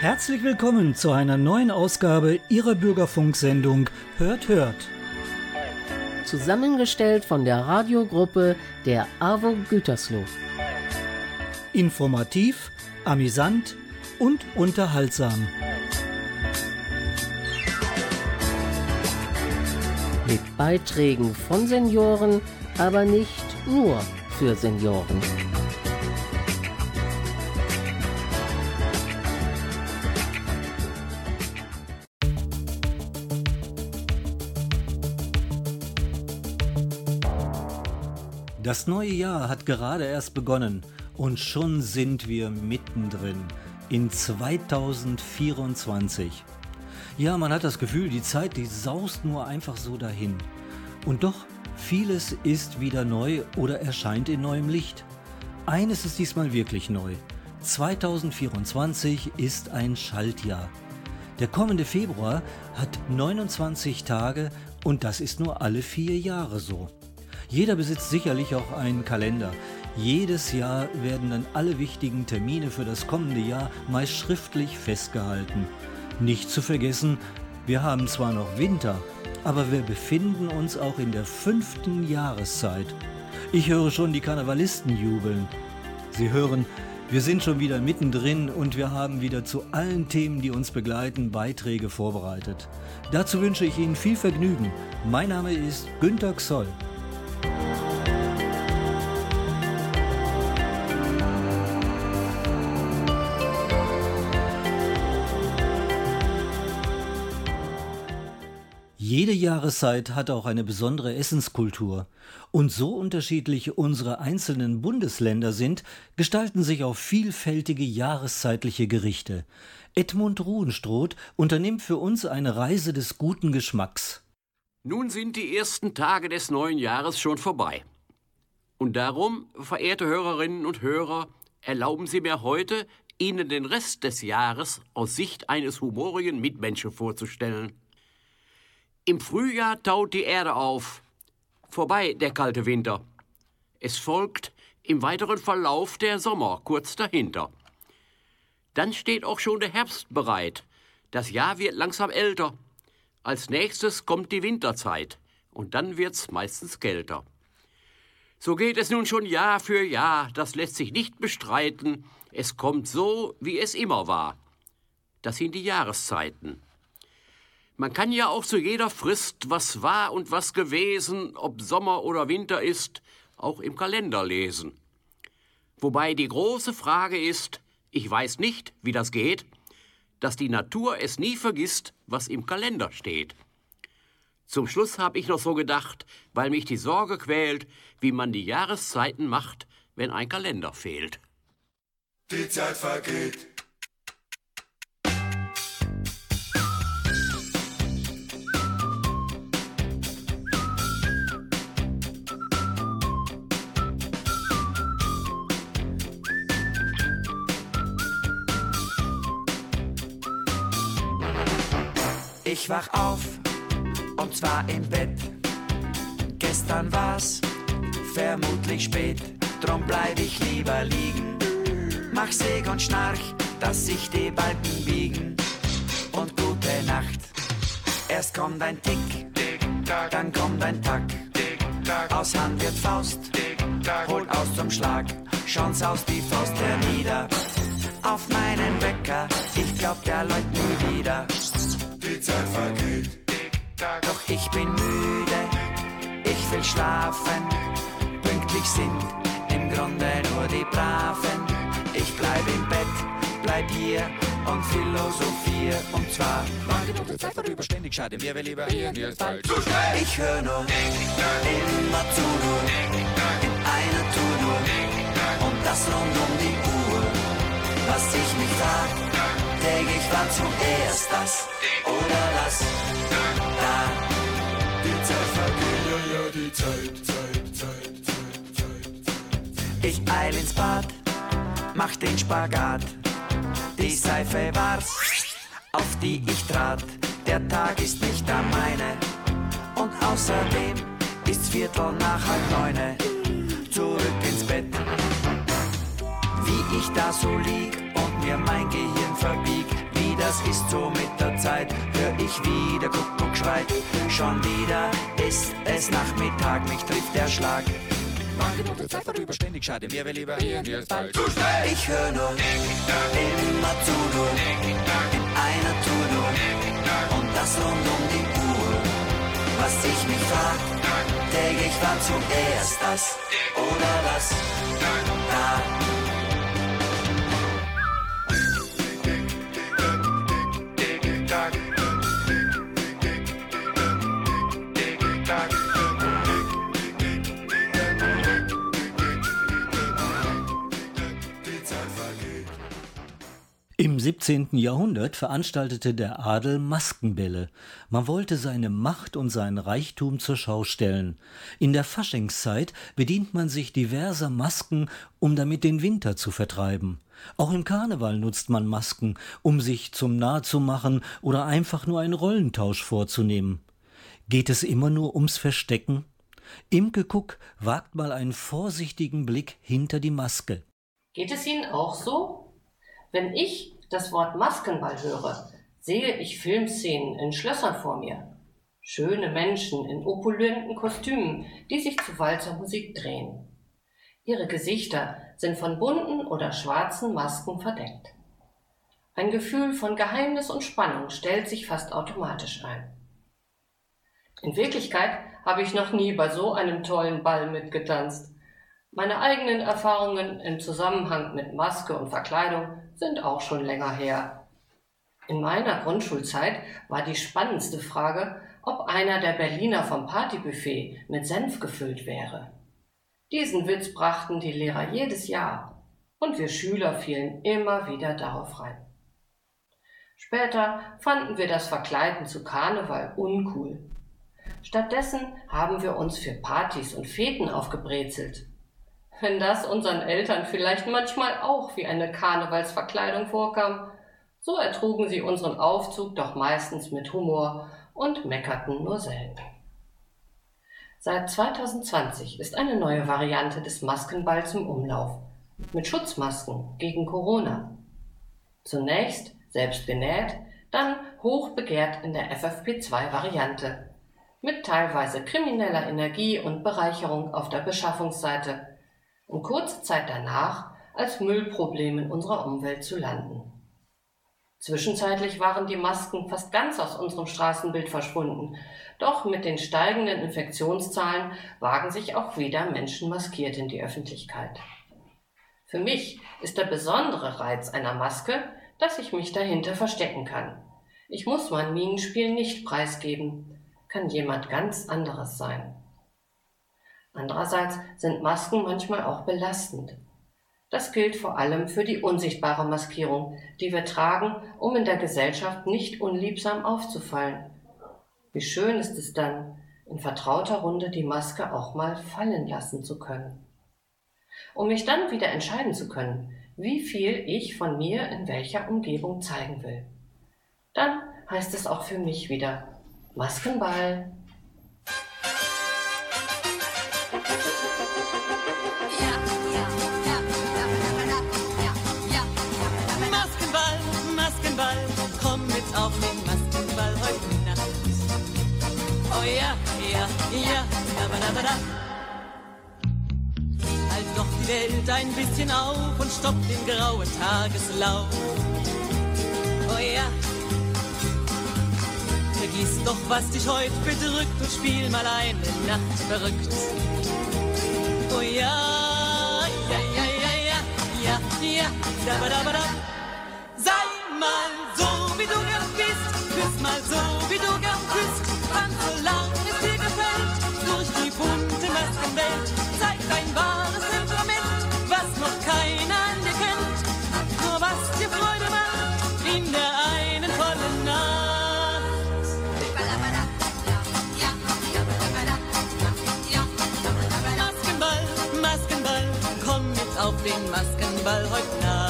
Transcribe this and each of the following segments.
Herzlich willkommen zu einer neuen Ausgabe Ihrer Bürgerfunksendung Hört, hört. Zusammengestellt von der Radiogruppe der AWO Gütersloh. Informativ, amüsant und unterhaltsam. Mit Beiträgen von Senioren, aber nicht nur für Senioren. Das neue Jahr hat gerade erst begonnen und schon sind wir mittendrin in 2024. Ja, man hat das Gefühl, die Zeit, die saust nur einfach so dahin. Und doch, vieles ist wieder neu oder erscheint in neuem Licht. Eines ist diesmal wirklich neu. 2024 ist ein Schaltjahr. Der kommende Februar hat 29 Tage und das ist nur alle vier Jahre so. Jeder besitzt sicherlich auch einen Kalender. Jedes Jahr werden dann alle wichtigen Termine für das kommende Jahr meist schriftlich festgehalten. Nicht zu vergessen, wir haben zwar noch Winter, aber wir befinden uns auch in der fünften Jahreszeit. Ich höre schon die Karnevalisten jubeln. Sie hören, wir sind schon wieder mittendrin und wir haben wieder zu allen Themen, die uns begleiten, Beiträge vorbereitet. Dazu wünsche ich Ihnen viel Vergnügen. Mein Name ist Günter Xoll. Jede Jahreszeit hat auch eine besondere Essenskultur. Und so unterschiedlich unsere einzelnen Bundesländer sind, gestalten sich auch vielfältige jahreszeitliche Gerichte. Edmund Ruhenstroth unternimmt für uns eine Reise des guten Geschmacks. Nun sind die ersten Tage des neuen Jahres schon vorbei. Und darum, verehrte Hörerinnen und Hörer, erlauben Sie mir heute, Ihnen den Rest des Jahres aus Sicht eines humorigen Mitmenschen vorzustellen. Im Frühjahr taut die Erde auf. Vorbei der kalte Winter. Es folgt im weiteren Verlauf der Sommer kurz dahinter. Dann steht auch schon der Herbst bereit. Das Jahr wird langsam älter. Als nächstes kommt die Winterzeit und dann wird's meistens kälter. So geht es nun schon Jahr für Jahr, das lässt sich nicht bestreiten. Es kommt so, wie es immer war. Das sind die Jahreszeiten. Man kann ja auch zu jeder Frist, was war und was gewesen, ob Sommer oder Winter ist, auch im Kalender lesen. Wobei die große Frage ist, ich weiß nicht, wie das geht, dass die Natur es nie vergisst, was im Kalender steht. Zum Schluss habe ich noch so gedacht, weil mich die Sorge quält, wie man die Jahreszeiten macht, wenn ein Kalender fehlt. Die Zeit vergeht. Ich wach auf und zwar im Bett. Gestern war's vermutlich spät, drum bleib ich lieber liegen. Mach Seg und Schnarch, dass sich die Balken biegen. Und gute Nacht. Erst kommt ein Tick, dann kommt ein Tack. Aus Hand wird Faust, holt aus zum Schlag. Schon's aus die Faust hernieder. Auf meinen Wecker, ich glaub, der läuft nie wieder die Zeit vergeht. Doch ich bin müde, ich will schlafen. Pünktlich sind im Grunde nur die Braven. Ich bleib im Bett, bleib hier und philosophier. Und zwar, wann die dunkle Zeit vorüber, ständig schade mir, wer lieber hier, mir ist bald zu schnell. Ich höre nur, immer zu nur, in einer Tour nur. Und das rund um die Uhr, was ich mich frag täglich war zuerst das oder das. Da, die Zeit vergeht, ja, ja, die Zeit, Zeit, Zeit, Zeit, Zeit, Zeit. Ich eil ins Bad, mach den Spagat. Die Seife war's, auf die ich trat. Der Tag ist nicht der meine. Und außerdem ist's Viertel nach halb neune. Zurück ins Bett. Wie ich da so lieg mir mein Gehirn verbiegt, das ist so mit der Zeit. Hör ich wieder Kuckuck schreit, schon wieder ist es Nachmittag, mich trifft der Schlag. Die Zeit vorüber, ständig schade mir, wer lieber hier, hier ist bald zu spät. Ich höre nur immer zu nur in einer Tour nur und das rund um die Uhr. Was ich mich frag, täglich war zuerst das oder das da. 17. Jahrhundert veranstaltete der Adel Maskenbälle. Man wollte seine Macht und seinen Reichtum zur Schau stellen. In der Faschingszeit bedient man sich diverser Masken, um damit den Winter zu vertreiben. Auch im Karneval nutzt man Masken, um sich zum Nah zu machen oder einfach nur einen Rollentausch vorzunehmen. Geht es immer nur ums Verstecken? Imke Kuck wagt mal einen vorsichtigen Blick hinter die Maske. Geht es Ihnen auch so? Wenn ich das Wort Maskenball höre, sehe ich Filmszenen in Schlössern vor mir. Schöne Menschen in opulenten Kostümen, die sich zu Walzermusik drehen. Ihre Gesichter sind von bunten oder schwarzen Masken verdeckt. Ein Gefühl von Geheimnis und Spannung stellt sich fast automatisch ein. In Wirklichkeit habe ich noch nie bei so einem tollen Ball mitgetanzt. Meine eigenen Erfahrungen im Zusammenhang mit Maske und Verkleidung sind auch schon länger her. In meiner Grundschulzeit war die spannendste Frage, ob einer der Berliner vom Partybuffet mit Senf gefüllt wäre. Diesen Witz brachten die Lehrer jedes Jahr und wir Schüler fielen immer wieder darauf rein. Später fanden wir das Verkleiden zu Karneval uncool. Stattdessen haben wir uns für Partys und Feten aufgebrezelt wenn das unseren Eltern vielleicht manchmal auch wie eine Karnevalsverkleidung vorkam, so ertrugen sie unseren Aufzug doch meistens mit Humor und meckerten nur selten. Seit 2020 ist eine neue Variante des Maskenballs im Umlauf mit Schutzmasken gegen Corona. Zunächst selbst genäht, dann hoch begehrt in der FFP2-Variante mit teilweise krimineller Energie und Bereicherung auf der Beschaffungsseite und kurze Zeit danach als Müllproblem in unserer Umwelt zu landen. Zwischenzeitlich waren die Masken fast ganz aus unserem Straßenbild verschwunden, doch mit den steigenden Infektionszahlen wagen sich auch wieder Menschen maskiert in die Öffentlichkeit. Für mich ist der besondere Reiz einer Maske, dass ich mich dahinter verstecken kann. Ich muss mein Minenspiel nicht preisgeben, kann jemand ganz anderes sein. Andererseits sind Masken manchmal auch belastend. Das gilt vor allem für die unsichtbare Maskierung, die wir tragen, um in der Gesellschaft nicht unliebsam aufzufallen. Wie schön ist es dann, in vertrauter Runde die Maske auch mal fallen lassen zu können. Um mich dann wieder entscheiden zu können, wie viel ich von mir in welcher Umgebung zeigen will. Dann heißt es auch für mich wieder Maskenball. Auf den Maskenball heute Nacht. Oh ja, ja, ja, da, da, da, Halt doch die Welt ein bisschen auf und stoppt den grauen Tageslauf. Oh ja, vergiss doch, was dich heute bedrückt und spiel mal eine Nacht verrückt. Oh ja, ja, ja, ja, ja, ja, ja, da, da, da, da. Sei mal wie du gern Küss mal so, wie du gern küsst, dann solange es dir gefällt. Durch die bunte Maskenwelt zeig dein wahres Temperament, was noch keiner an dir kennt. Nur was dir Freude macht in der einen vollen Nacht. Maskenball, Maskenball, komm mit auf den Maskenball heute Nacht.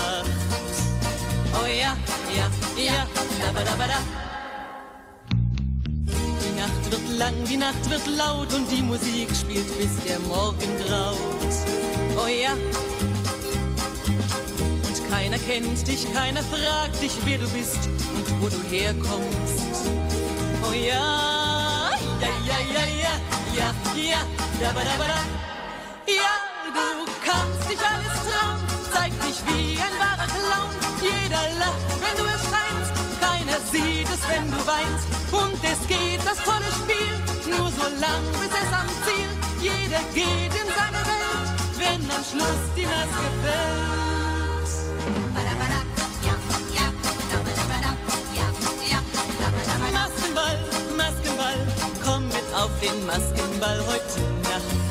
Oh ja, ja, ja, da, da, da. Nacht wird lang, die Nacht wird laut und die Musik spielt bis der Morgen graut. Oh ja. Und Keiner kennt dich, keiner fragt dich, wer du bist und wo du herkommst. Oh ja, ja, ja, ja, ja, ja, ja, da, ba, da, ba, da. Ja, du kannst dich alles trauen, wie ein wahrer Clown. Jeder lacht, wenn du erscheinst, keiner sieht es, wenn du weinst. Und es geht das tolle Spiel, nur so lang bis es am Ziel. Jeder geht in seine Welt, wenn am Schluss die Maske fällt. Maskenball, Maskenball, komm mit auf den Maskenball heute Nacht.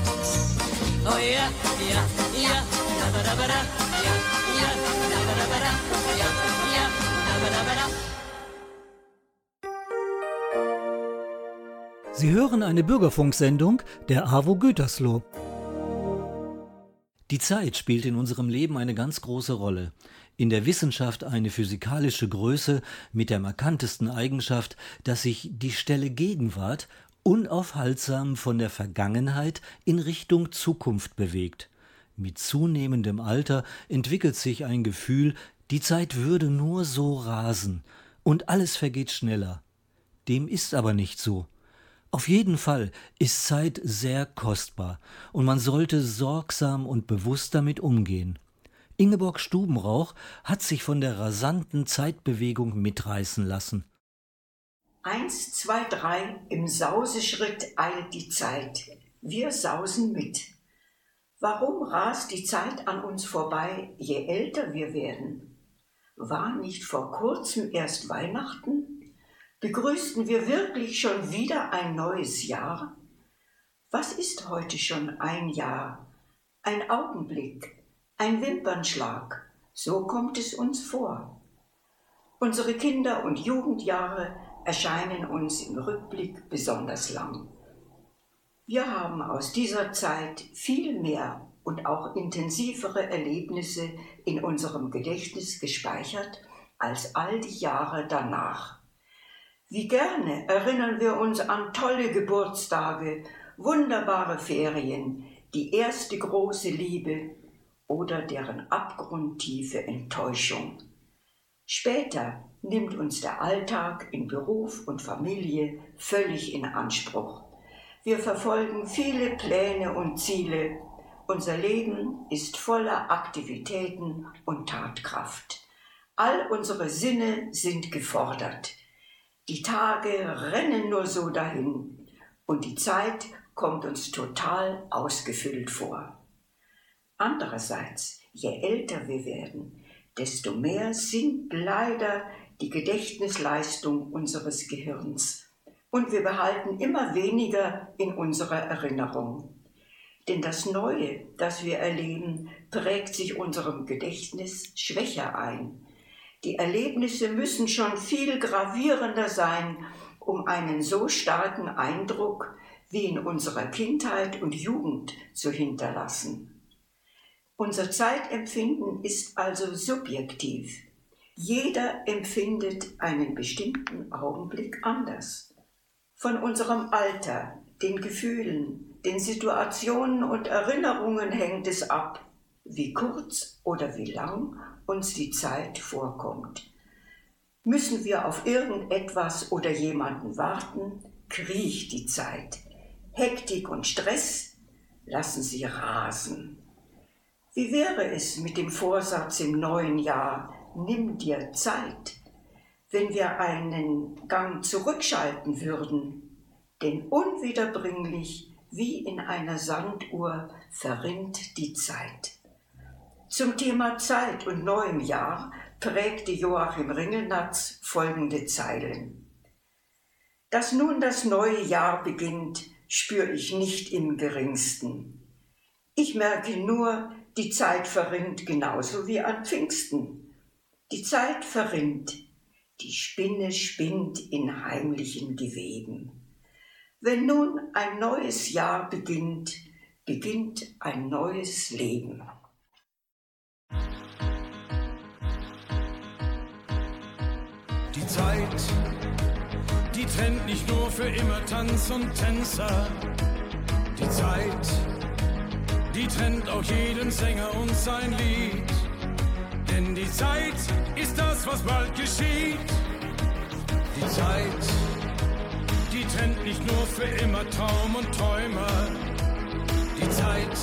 Sie hören eine Bürgerfunksendung der AWO Gütersloh. Die Zeit spielt in unserem Leben eine ganz große Rolle. In der Wissenschaft eine physikalische Größe mit der markantesten Eigenschaft, dass sich die Stelle Gegenwart unaufhaltsam von der Vergangenheit in Richtung Zukunft bewegt. Mit zunehmendem Alter entwickelt sich ein Gefühl, die Zeit würde nur so rasen und alles vergeht schneller. Dem ist aber nicht so. Auf jeden Fall ist Zeit sehr kostbar und man sollte sorgsam und bewusst damit umgehen. Ingeborg Stubenrauch hat sich von der rasanten Zeitbewegung mitreißen lassen. Eins, zwei, drei, im Sauseschritt eilt die Zeit. Wir sausen mit. Warum rast die Zeit an uns vorbei, je älter wir werden? War nicht vor kurzem erst Weihnachten? Begrüßten wir wirklich schon wieder ein neues Jahr? Was ist heute schon ein Jahr? Ein Augenblick, ein Wimpernschlag, so kommt es uns vor. Unsere Kinder- und Jugendjahre erscheinen uns im Rückblick besonders lang. Wir haben aus dieser Zeit viel mehr und auch intensivere Erlebnisse in unserem Gedächtnis gespeichert als all die Jahre danach. Wie gerne erinnern wir uns an tolle Geburtstage, wunderbare Ferien, die erste große Liebe oder deren abgrundtiefe Enttäuschung. Später nimmt uns der Alltag in Beruf und Familie völlig in Anspruch. Wir verfolgen viele Pläne und Ziele. Unser Leben ist voller Aktivitäten und Tatkraft. All unsere Sinne sind gefordert. Die Tage rennen nur so dahin und die Zeit kommt uns total ausgefüllt vor. Andererseits, je älter wir werden, desto mehr sinkt leider die Gedächtnisleistung unseres Gehirns und wir behalten immer weniger in unserer Erinnerung. Denn das Neue, das wir erleben, prägt sich unserem Gedächtnis schwächer ein. Die Erlebnisse müssen schon viel gravierender sein, um einen so starken Eindruck wie in unserer Kindheit und Jugend zu hinterlassen. Unser Zeitempfinden ist also subjektiv. Jeder empfindet einen bestimmten Augenblick anders. Von unserem Alter, den Gefühlen, den Situationen und Erinnerungen hängt es ab, wie kurz oder wie lang uns die Zeit vorkommt. Müssen wir auf irgendetwas oder jemanden warten, kriecht die Zeit. Hektik und Stress lassen sie rasen. Wie wäre es mit dem Vorsatz im neuen Jahr, nimm dir Zeit, wenn wir einen Gang zurückschalten würden, denn unwiederbringlich wie in einer Sanduhr verrinnt die Zeit. Zum Thema Zeit und neuem Jahr prägte Joachim Ringelnatz folgende Zeilen. Dass nun das neue Jahr beginnt, spüre ich nicht im geringsten. Ich merke nur, die Zeit verrinnt genauso wie an Pfingsten. Die Zeit verrinnt, die Spinne spinnt in heimlichen Geweben. Wenn nun ein neues Jahr beginnt, beginnt ein neues Leben. Die Zeit, die trennt nicht nur für immer Tanz und Tänzer. Die Zeit, die trennt auch jeden Sänger und sein Lied. Denn die Zeit ist das, was bald geschieht. Die Zeit, die trennt nicht nur für immer Traum und Träumer. Die Zeit,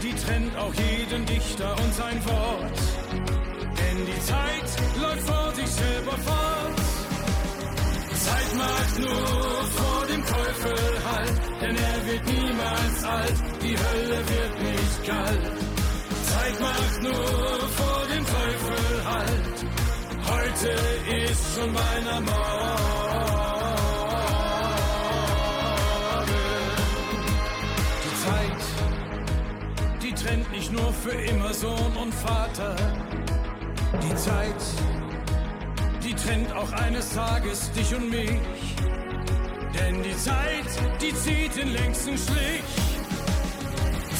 die trennt auch jeden Dichter und sein Wort. Denn die Zeit läuft vor sich selber fort. Zeit macht nur vor dem Teufel Halt, denn er wird niemals alt, die Hölle wird nicht kalt. Zeit macht nur heute ist schon beinahe Morgen. Die Zeit, die trennt nicht nur für immer Sohn und Vater, die Zeit, die trennt auch eines Tages dich und mich. Denn die Zeit, die zieht den längsten Strich.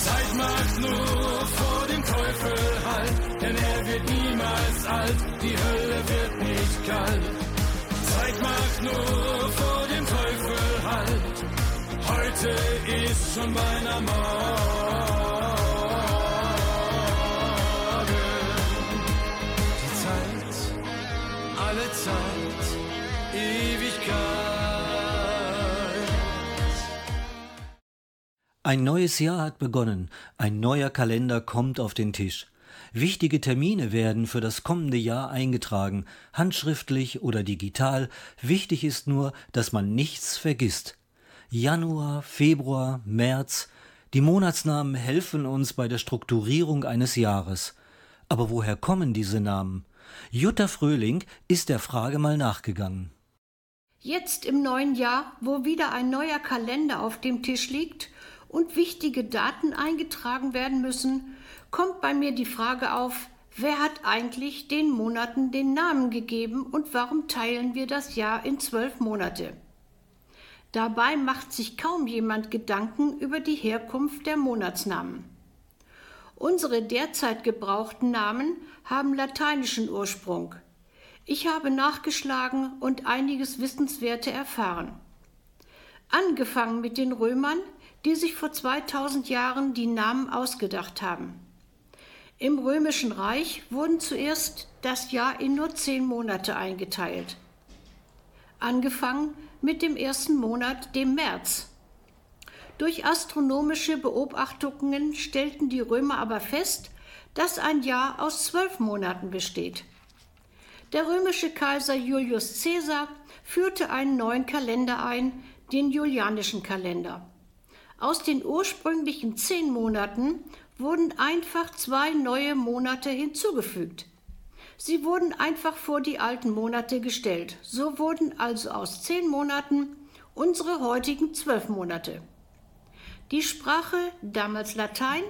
Zeit macht nur vor dem Teufel Halt, denn er wird niemals alt, die Hölle wird nicht kalt. Zeit macht nur vor dem Teufel Halt, heute ist schon beinahe Morgen. Ein neues Jahr hat begonnen, ein neuer Kalender kommt auf den Tisch. Wichtige Termine werden für das kommende Jahr eingetragen, handschriftlich oder digital. Wichtig ist nur, dass man nichts vergisst. Januar, Februar, März, die Monatsnamen helfen uns bei der Strukturierung eines Jahres. Aber woher kommen diese Namen? Jutta Fröhling ist der Frage mal nachgegangen. Jetzt im neuen Jahr, wo wieder ein neuer Kalender auf dem Tisch liegt und wichtige Daten eingetragen werden müssen, kommt bei mir die Frage auf, wer hat eigentlich den Monaten den Namen gegeben und warum teilen wir das Jahr in zwölf Monate? Dabei macht sich kaum jemand Gedanken über die Herkunft der Monatsnamen. Unsere derzeit gebrauchten Namen haben lateinischen Ursprung. Ich habe nachgeschlagen und einiges Wissenswerte erfahren. Angefangen mit den Römern, die sich vor 2000 Jahren die Namen ausgedacht haben. Im Römischen Reich wurden zuerst das Jahr in nur zehn Monate eingeteilt. Angefangen mit dem ersten Monat, dem März. Durch astronomische Beobachtungen stellten die Römer aber fest, dass ein Jahr aus zwölf Monaten besteht. Der römische Kaiser Julius Caesar führte einen neuen Kalender ein, den julianischen Kalender. Aus den ursprünglichen zehn Monaten wurden einfach zwei neue Monate hinzugefügt. Sie wurden einfach vor die alten Monate gestellt. So wurden also aus zehn Monaten unsere heutigen zwölf Monate. Die Sprache, damals Latein,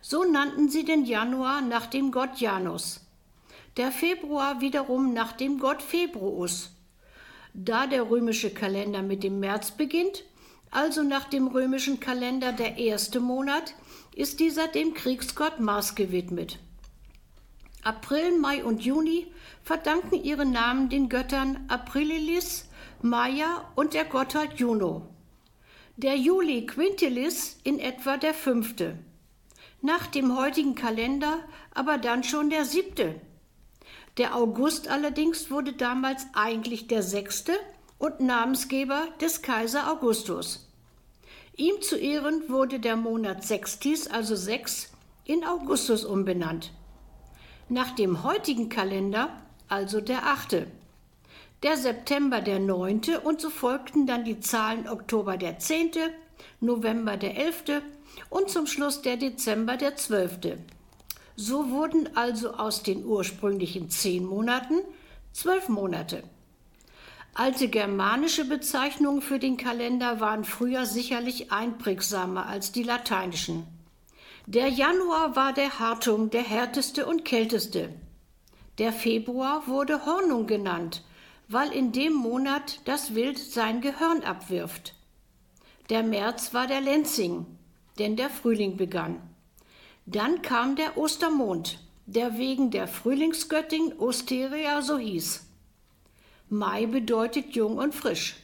so nannten sie den Januar nach dem Gott Janus, der Februar wiederum nach dem Gott Februus. Da der römische Kalender mit dem März beginnt, also nach dem römischen Kalender der erste Monat, ist dieser dem Kriegsgott Mars gewidmet. April, Mai und Juni verdanken ihre Namen den Göttern Aprililis, Maya und der Gottheit Juno. Der Juli Quintilis in etwa der fünfte. Nach dem heutigen Kalender aber dann schon der siebte. Der August allerdings wurde damals eigentlich der sechste und Namensgeber des Kaiser Augustus. Ihm zu Ehren wurde der Monat Sextis, also sechs, in Augustus umbenannt. Nach dem heutigen Kalender also der achte. Der September der neunte und so folgten dann die Zahlen Oktober der zehnte, November der elfte und zum Schluss der Dezember der zwölfte. So wurden also aus den ursprünglichen zehn Monaten zwölf Monate. Alte germanische Bezeichnungen für den Kalender waren früher sicherlich einprägsamer als die lateinischen. Der Januar war der Hartung, der härteste und kälteste. Der Februar wurde Hornung genannt, weil in dem Monat das Wild sein Gehörn abwirft. Der März war der Lenzing, denn der Frühling begann. Dann kam der Ostermond, der wegen der Frühlingsgöttin Osteria so hieß. Mai bedeutet jung und frisch.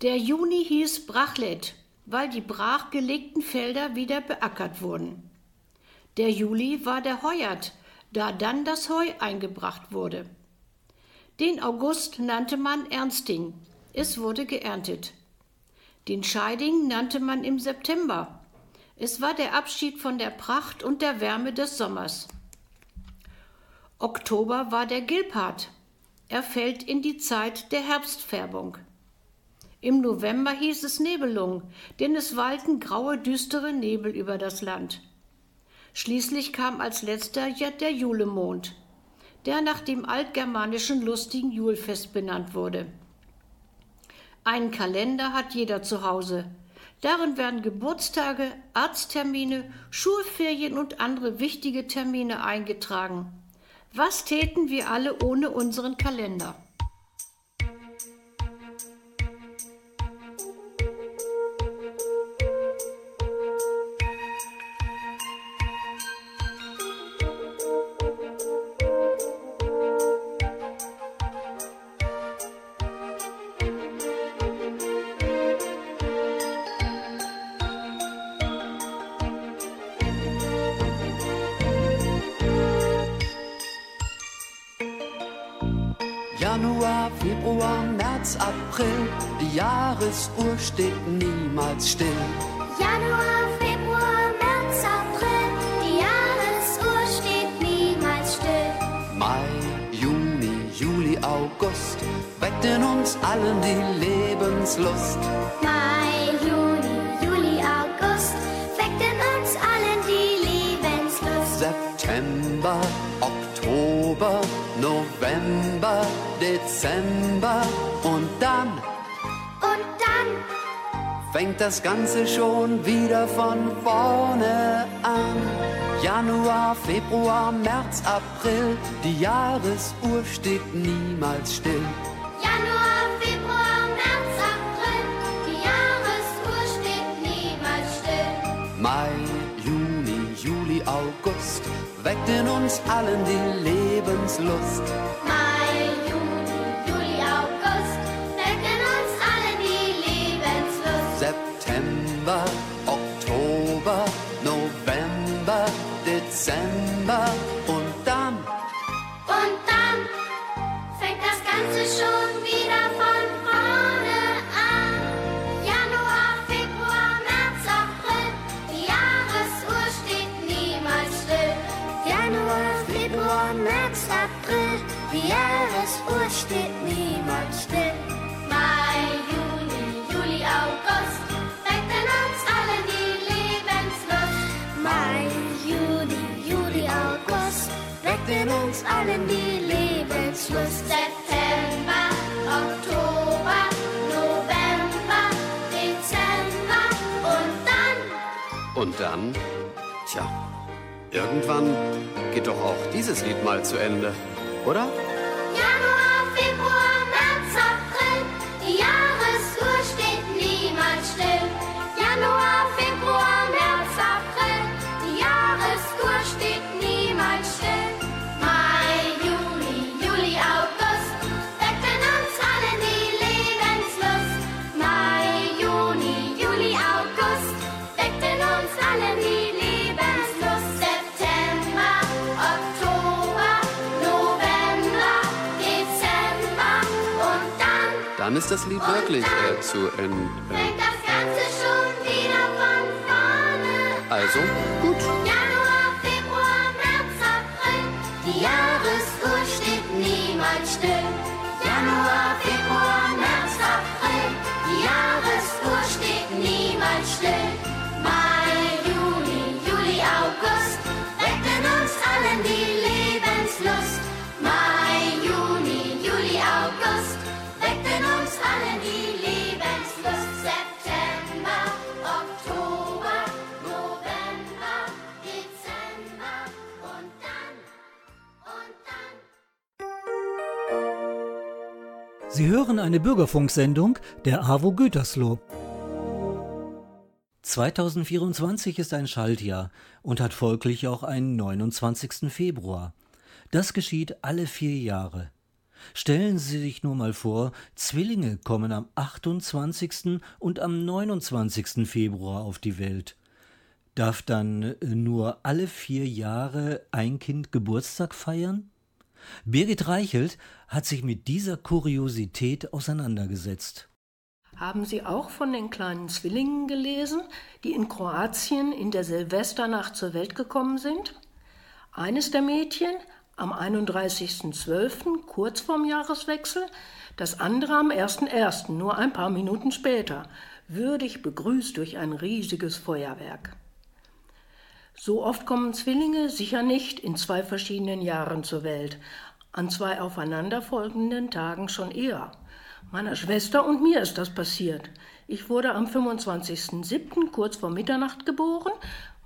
Der Juni hieß Brachlet, weil die brachgelegten Felder wieder beackert wurden. Der Juli war der Heuert, da dann das Heu eingebracht wurde. Den August nannte man Ernsting. Es wurde geerntet. Den Scheiding nannte man im September. Es war der Abschied von der Pracht und der Wärme des Sommers. Oktober war der Gilpart. Er fällt in die Zeit der Herbstfärbung. Im November hieß es Nebelung, denn es walten graue, düstere Nebel über das Land. Schließlich kam als letzter ja der Julemond der nach dem altgermanischen lustigen Julfest benannt wurde. Einen Kalender hat jeder zu Hause. Darin werden Geburtstage, Arzttermine, Schulferien und andere wichtige Termine eingetragen. Was täten wir alle ohne unseren Kalender? Oktober, November, Dezember und dann Und dann fängt das Ganze schon wieder von vorne an. Januar, Februar, März, April, die Jahresuhr steht niemals still. Uns allen die Lebenslust. Dann tja, irgendwann geht doch auch dieses Lied mal zu Ende, oder? Dann ist das Lied wirklich äh, zu Ende. fängt das Ganze schon wieder von vorne. Also, gut. Januar, Februar, März, April, die Jahresuhr steht niemals still. Januar, Februar, März, April, die Jahresuhr steht niemals still. Sie hören eine Bürgerfunksendung der AWO Gütersloh. 2024 ist ein Schaltjahr und hat folglich auch einen 29. Februar. Das geschieht alle vier Jahre. Stellen Sie sich nur mal vor, Zwillinge kommen am 28. und am 29. Februar auf die Welt. Darf dann nur alle vier Jahre ein Kind Geburtstag feiern? Birgit Reichelt hat sich mit dieser Kuriosität auseinandergesetzt. Haben Sie auch von den kleinen Zwillingen gelesen, die in Kroatien in der Silvesternacht zur Welt gekommen sind? Eines der Mädchen am 31.12., kurz vorm Jahreswechsel, das andere am 1.1., nur ein paar Minuten später, würdig begrüßt durch ein riesiges Feuerwerk. So oft kommen Zwillinge sicher nicht in zwei verschiedenen Jahren zur Welt, an zwei aufeinanderfolgenden Tagen schon eher. Meiner Schwester und mir ist das passiert. Ich wurde am 25.07. kurz vor Mitternacht geboren,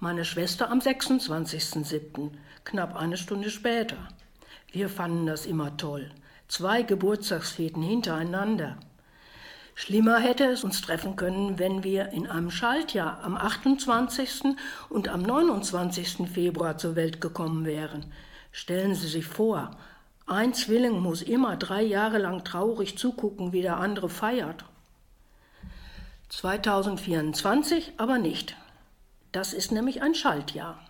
meine Schwester am 26.07., knapp eine Stunde später. Wir fanden das immer toll. Zwei Geburtstagsfeten hintereinander. Schlimmer hätte es uns treffen können, wenn wir in einem Schaltjahr am 28. und am 29. Februar zur Welt gekommen wären. Stellen Sie sich vor, ein Zwilling muss immer drei Jahre lang traurig zugucken, wie der andere feiert. 2024 aber nicht. Das ist nämlich ein Schaltjahr.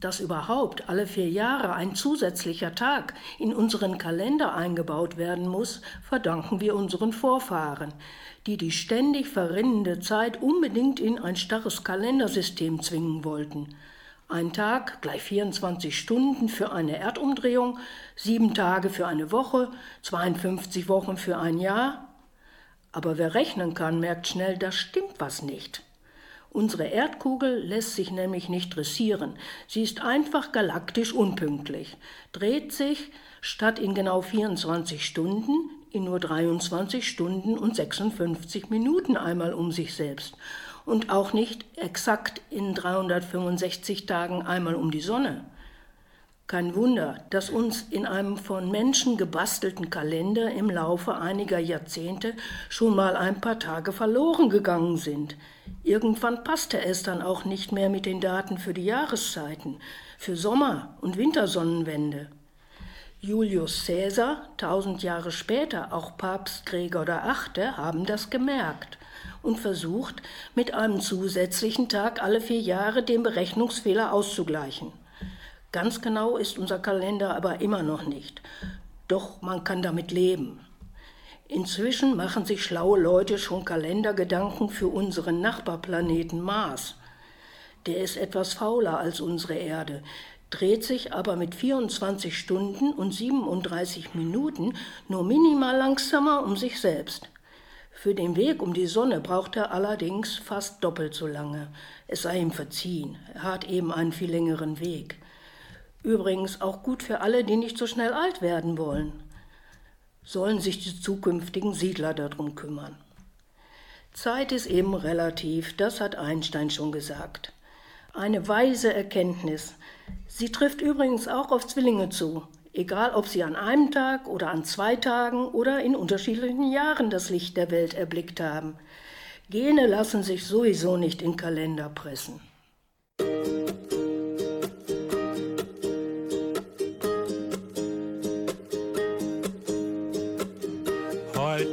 Dass überhaupt alle vier Jahre ein zusätzlicher Tag in unseren Kalender eingebaut werden muss, verdanken wir unseren Vorfahren, die die ständig verrinnende Zeit unbedingt in ein starres Kalendersystem zwingen wollten. Ein Tag gleich 24 Stunden für eine Erdumdrehung, sieben Tage für eine Woche, 52 Wochen für ein Jahr. Aber wer rechnen kann, merkt schnell, da stimmt was nicht. Unsere Erdkugel lässt sich nämlich nicht dressieren. Sie ist einfach galaktisch unpünktlich, dreht sich statt in genau 24 Stunden in nur 23 Stunden und 56 Minuten einmal um sich selbst und auch nicht exakt in 365 Tagen einmal um die Sonne. Kein Wunder, dass uns in einem von Menschen gebastelten Kalender im Laufe einiger Jahrzehnte schon mal ein paar Tage verloren gegangen sind. Irgendwann passte es dann auch nicht mehr mit den Daten für die Jahreszeiten, für Sommer- und Wintersonnenwende. Julius Caesar, tausend Jahre später auch Papst Gregor VIII., haben das gemerkt und versucht, mit einem zusätzlichen Tag alle vier Jahre den Berechnungsfehler auszugleichen. Ganz genau ist unser Kalender aber immer noch nicht. Doch man kann damit leben. Inzwischen machen sich schlaue Leute schon Kalendergedanken für unseren Nachbarplaneten Mars. Der ist etwas fauler als unsere Erde, dreht sich aber mit 24 Stunden und 37 Minuten nur minimal langsamer um sich selbst. Für den Weg um die Sonne braucht er allerdings fast doppelt so lange. Es sei ihm verziehen, er hat eben einen viel längeren Weg. Übrigens auch gut für alle, die nicht so schnell alt werden wollen. Sollen sich die zukünftigen Siedler darum kümmern. Zeit ist eben relativ, das hat Einstein schon gesagt. Eine weise Erkenntnis. Sie trifft übrigens auch auf Zwillinge zu egal ob sie an einem Tag oder an zwei Tagen oder in unterschiedlichen Jahren das Licht der Welt erblickt haben. Gene lassen sich sowieso nicht in Kalender pressen. Heute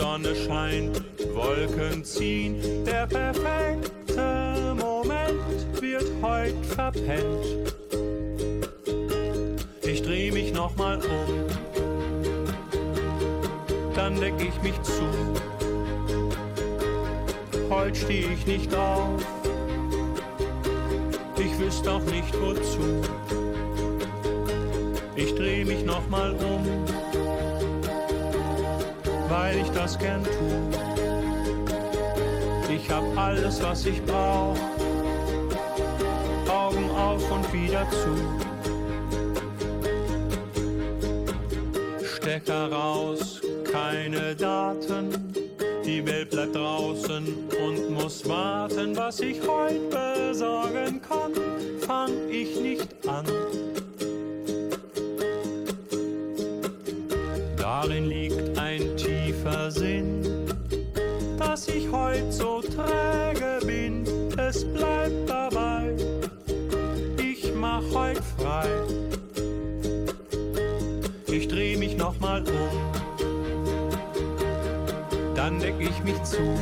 Sonne scheint, Wolken ziehen, der perfekte Moment wird heut verpennt. Ich dreh mich nochmal um, dann deck ich mich zu heute steh ich nicht auf. Ich wüsste auch nicht wozu. Ich dreh mich nochmal um, weil ich das gern tu. Ich hab alles, was ich brauch. Augen auf und wieder zu. Stecker raus, keine Daten Die Welt bleibt draußen und muss warten, was ich heute besorgen kann, fang ich nicht an. Mich zu.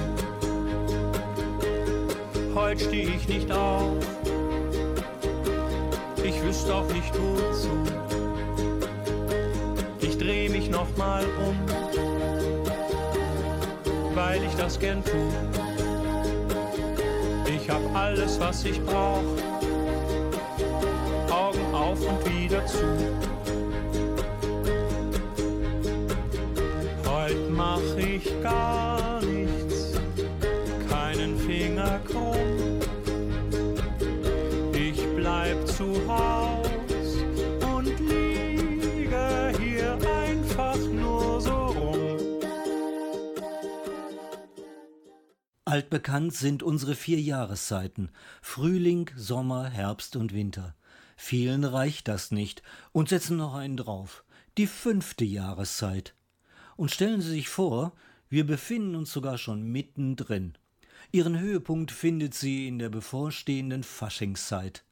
Heut steh ich nicht auf, ich wüsste auch nicht wozu. Ich dreh mich nochmal um, weil ich das gern tu. Ich hab alles, was ich brauch, Augen auf und wieder zu. Heut mach ich gar Altbekannt sind unsere vier Jahreszeiten Frühling, Sommer, Herbst und Winter. Vielen reicht das nicht und setzen noch einen drauf. Die fünfte Jahreszeit. Und stellen Sie sich vor, wir befinden uns sogar schon mittendrin. Ihren Höhepunkt findet sie in der bevorstehenden Faschingszeit.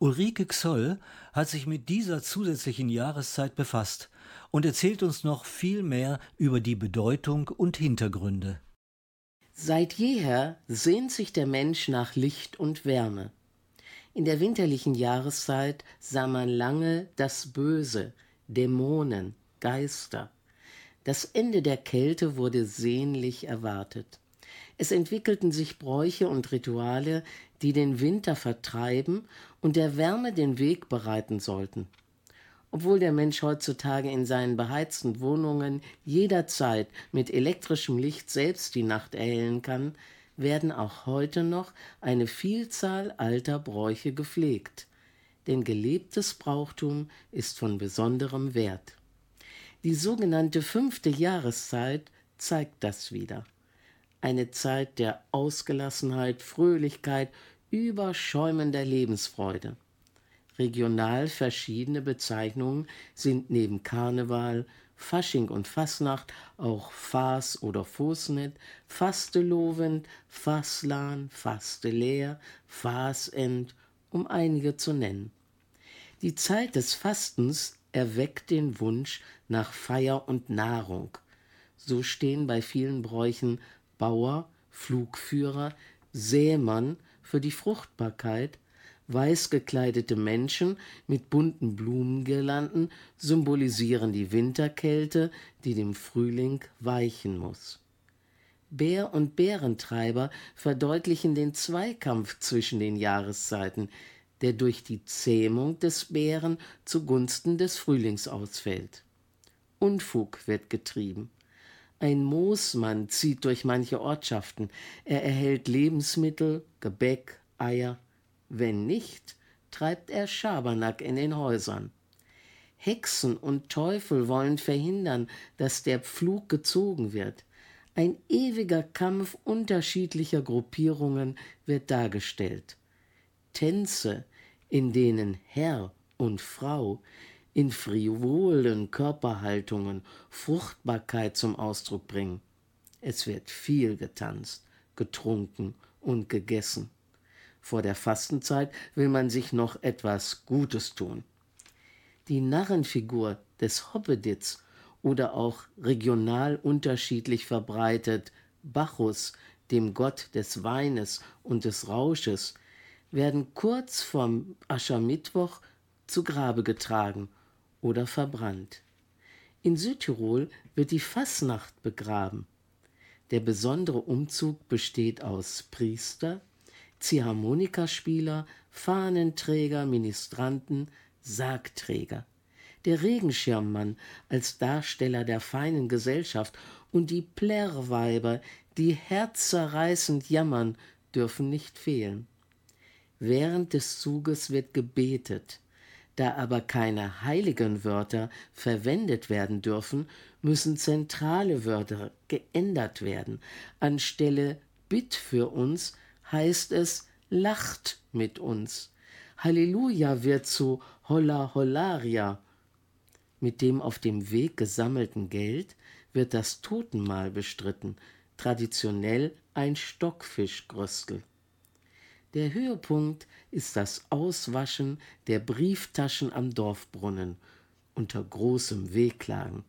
Ulrike Xoll hat sich mit dieser zusätzlichen Jahreszeit befasst und erzählt uns noch viel mehr über die Bedeutung und Hintergründe. Seit jeher sehnt sich der Mensch nach Licht und Wärme. In der winterlichen Jahreszeit sah man lange das Böse, Dämonen, Geister. Das Ende der Kälte wurde sehnlich erwartet. Es entwickelten sich Bräuche und Rituale, die den Winter vertreiben und der Wärme den Weg bereiten sollten. Obwohl der Mensch heutzutage in seinen beheizten Wohnungen jederzeit mit elektrischem Licht selbst die Nacht erhellen kann, werden auch heute noch eine Vielzahl alter Bräuche gepflegt. Denn gelebtes Brauchtum ist von besonderem Wert. Die sogenannte fünfte Jahreszeit zeigt das wieder. Eine Zeit der Ausgelassenheit, Fröhlichkeit, überschäumender Lebensfreude. Regional verschiedene Bezeichnungen sind neben Karneval, Fasching und Fasnacht auch Fas oder Fosnet, Fastelovend, Faslan, Fasteleer, Fasend, um einige zu nennen. Die Zeit des Fastens erweckt den Wunsch nach Feier und Nahrung. So stehen bei vielen Bräuchen Bauer, Flugführer, Sämann für die Fruchtbarkeit, weiß gekleidete Menschen mit bunten Blumengirlanden symbolisieren die Winterkälte, die dem Frühling weichen muss. Bär und Bärentreiber verdeutlichen den Zweikampf zwischen den Jahreszeiten, der durch die Zähmung des Bären zugunsten des Frühlings ausfällt. Unfug wird getrieben. Ein Moosmann zieht durch manche Ortschaften. Er erhält Lebensmittel, Gebäck, Eier. Wenn nicht, treibt er Schabernack in den Häusern. Hexen und Teufel wollen verhindern, dass der Pflug gezogen wird. Ein ewiger Kampf unterschiedlicher Gruppierungen wird dargestellt. Tänze, in denen Herr und Frau in frivolen Körperhaltungen Fruchtbarkeit zum Ausdruck bringen. Es wird viel getanzt, getrunken und gegessen. Vor der Fastenzeit will man sich noch etwas Gutes tun. Die Narrenfigur des Hoppeditz oder auch regional unterschiedlich verbreitet Bacchus, dem Gott des Weines und des Rausches, werden kurz vorm Aschermittwoch zu Grabe getragen oder verbrannt. In Südtirol wird die Fasnacht begraben. Der besondere Umzug besteht aus Priester, Ziehharmonikaspieler, Fahnenträger, Ministranten, Sargträger der Regenschirmmann als Darsteller der feinen Gesellschaft und die Plärrweiber, die herzzerreißend jammern, dürfen nicht fehlen. Während des Zuges wird gebetet. Da aber keine heiligen Wörter verwendet werden dürfen, müssen zentrale Wörter geändert werden. Anstelle Bitt für uns heißt es lacht mit uns. Halleluja wird zu Holla Hollaria. Mit dem auf dem Weg gesammelten Geld wird das Totenmahl bestritten, traditionell ein Stockfischgröstel. Der Höhepunkt ist das Auswaschen der Brieftaschen am Dorfbrunnen unter großem Wehklagen.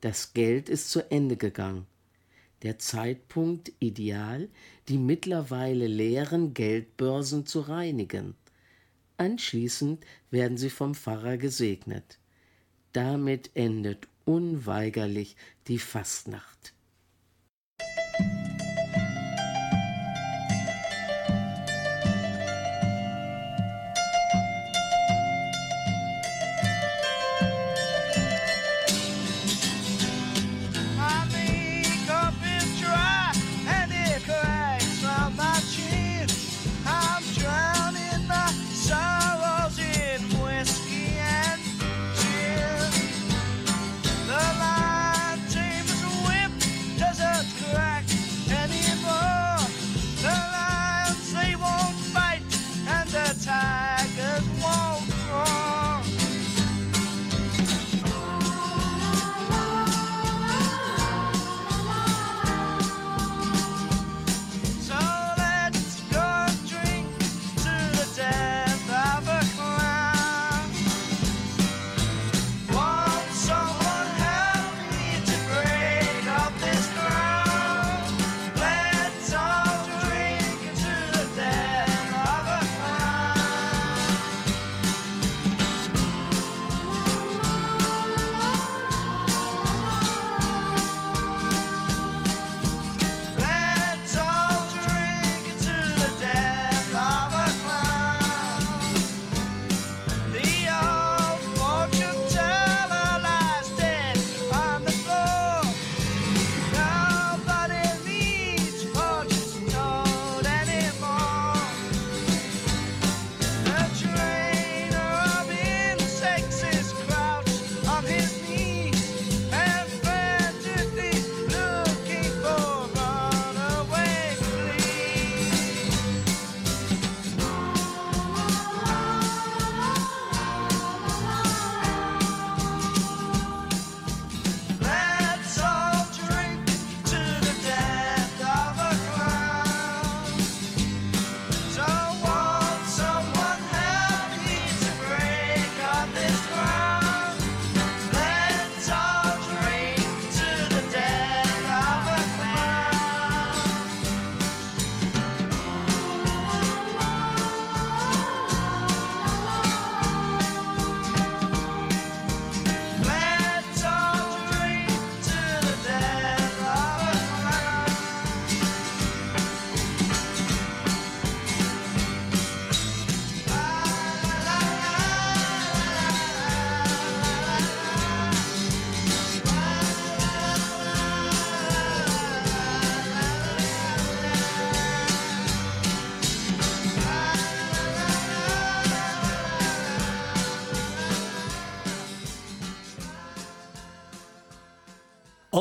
Das Geld ist zu Ende gegangen. Der Zeitpunkt ideal, die mittlerweile leeren Geldbörsen zu reinigen. Anschließend werden sie vom Pfarrer gesegnet. Damit endet unweigerlich die Fastnacht.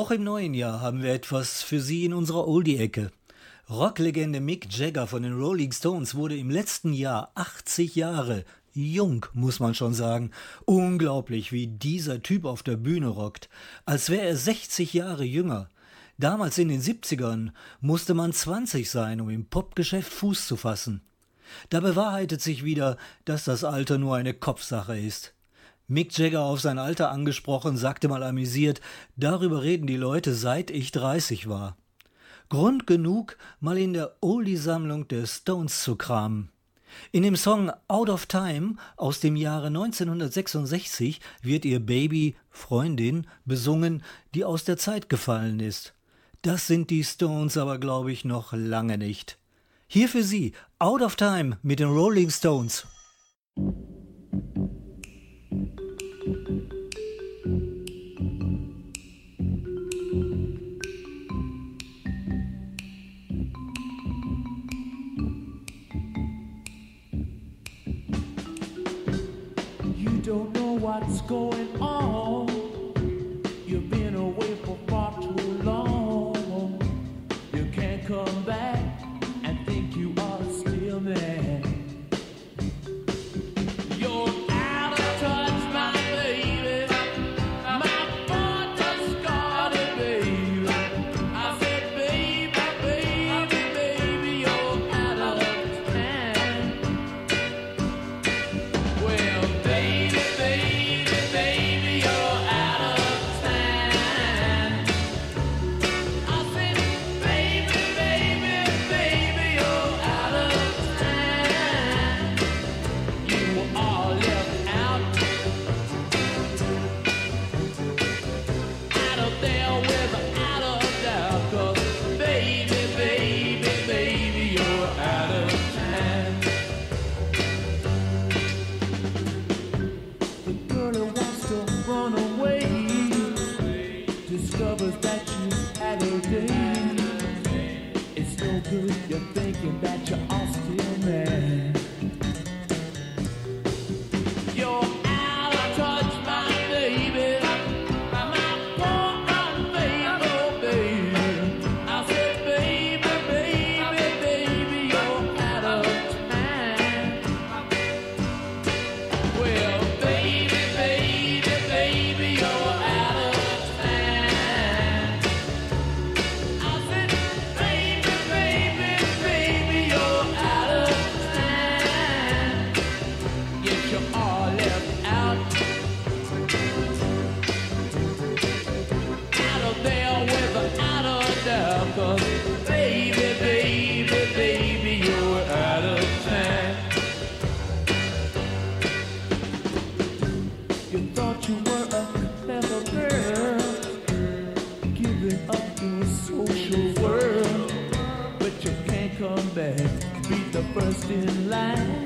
Auch im neuen Jahr haben wir etwas für Sie in unserer Oldie-Ecke. Rocklegende Mick Jagger von den Rolling Stones wurde im letzten Jahr 80 Jahre. Jung, muss man schon sagen. Unglaublich, wie dieser Typ auf der Bühne rockt. Als wäre er 60 Jahre jünger. Damals in den 70ern musste man 20 sein, um im Popgeschäft Fuß zu fassen. Da bewahrheitet sich wieder, dass das Alter nur eine Kopfsache ist. Mick Jagger auf sein Alter angesprochen, sagte mal amüsiert, darüber reden die Leute seit ich 30 war. Grund genug, mal in der Oldie-Sammlung der Stones zu kramen. In dem Song Out of Time aus dem Jahre 1966 wird ihr Baby Freundin besungen, die aus der Zeit gefallen ist. Das sind die Stones aber, glaube ich, noch lange nicht. Hier für Sie Out of Time mit den Rolling Stones. going It's no good, you're thinking that you're all still mad. come back, be the first in line.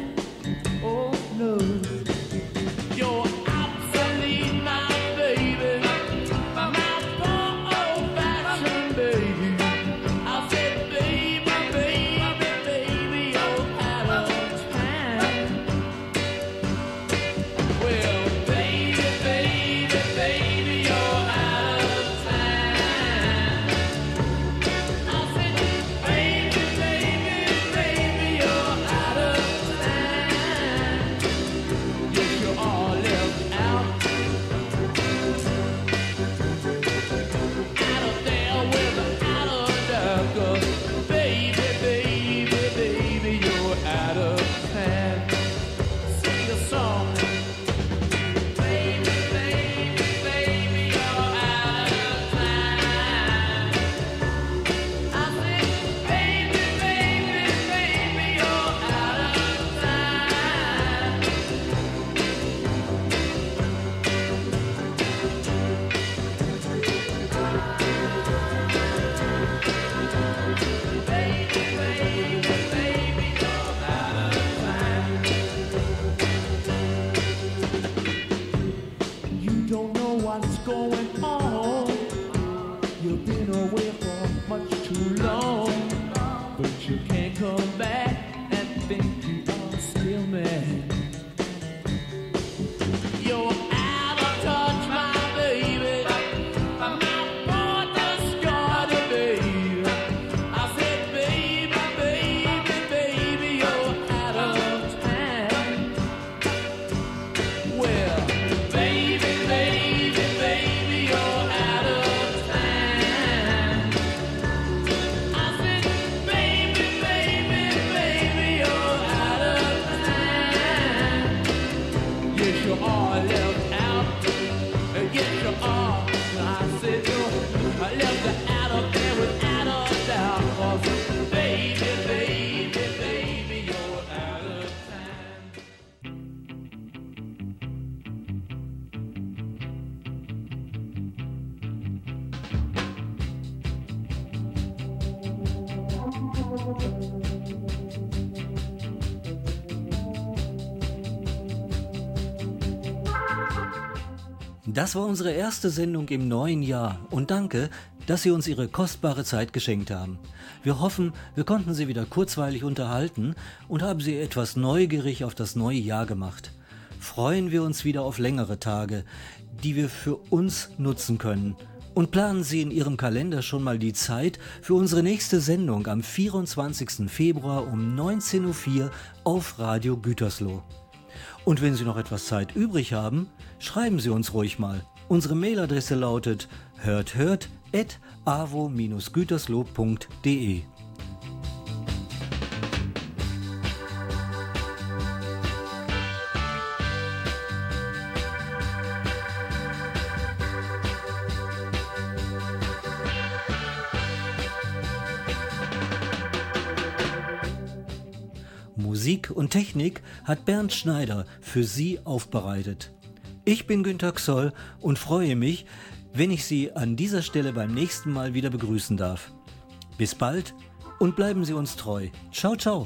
Das war unsere erste Sendung im neuen Jahr und danke, dass Sie uns Ihre kostbare Zeit geschenkt haben. Wir hoffen, wir konnten Sie wieder kurzweilig unterhalten und haben Sie etwas neugierig auf das neue Jahr gemacht. Freuen wir uns wieder auf längere Tage, die wir für uns nutzen können. Und planen Sie in Ihrem Kalender schon mal die Zeit für unsere nächste Sendung am 24. Februar um 19.04 Uhr auf Radio Gütersloh. Und wenn Sie noch etwas Zeit übrig haben, schreiben Sie uns ruhig mal. Unsere Mailadresse lautet hörthört.avo-gütersloh.de. Technik hat Bernd Schneider für Sie aufbereitet. Ich bin Günter Xoll und freue mich, wenn ich Sie an dieser Stelle beim nächsten Mal wieder begrüßen darf. Bis bald und bleiben Sie uns treu. Ciao, ciao.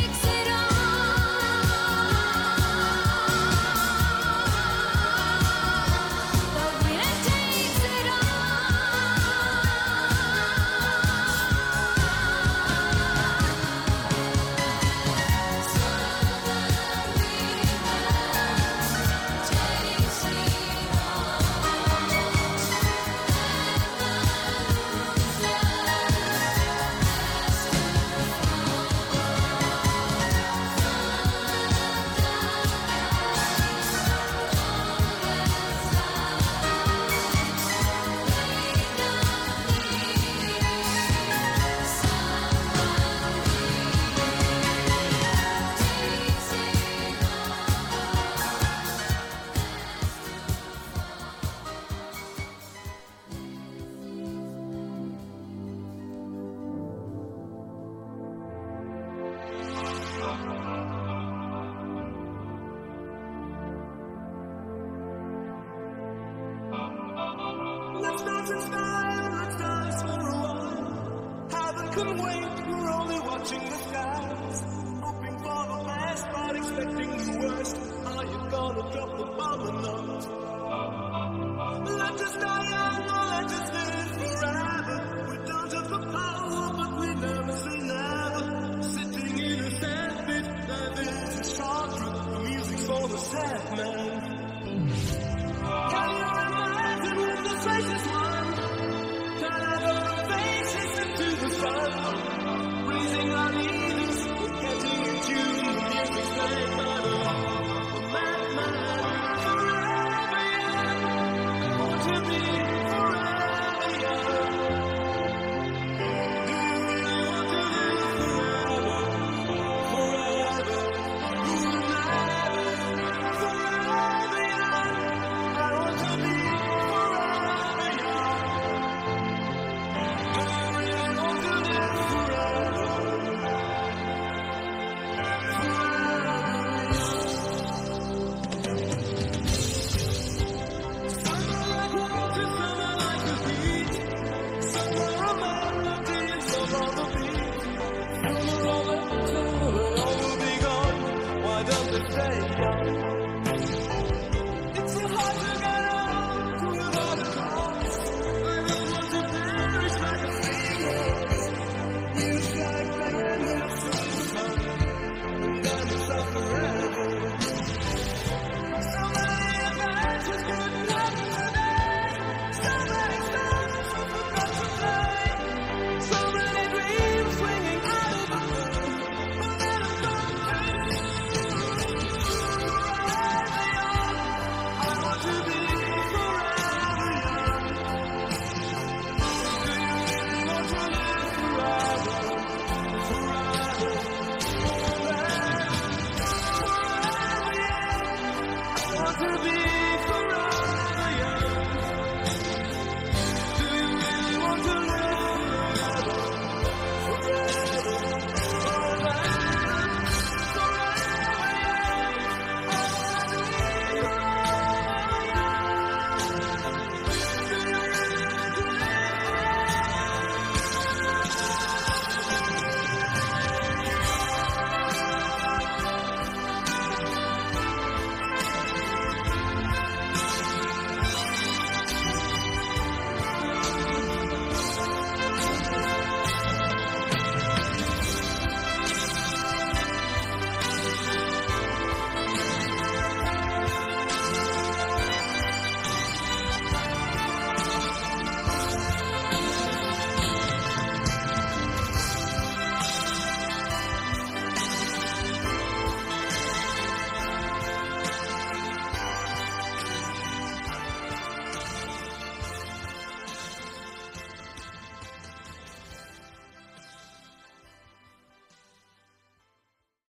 It's night, for a while. Heaven can wait, we're only watching the skies. Hoping for the best, but expecting the worst. Are you gonna drop the bomb or not?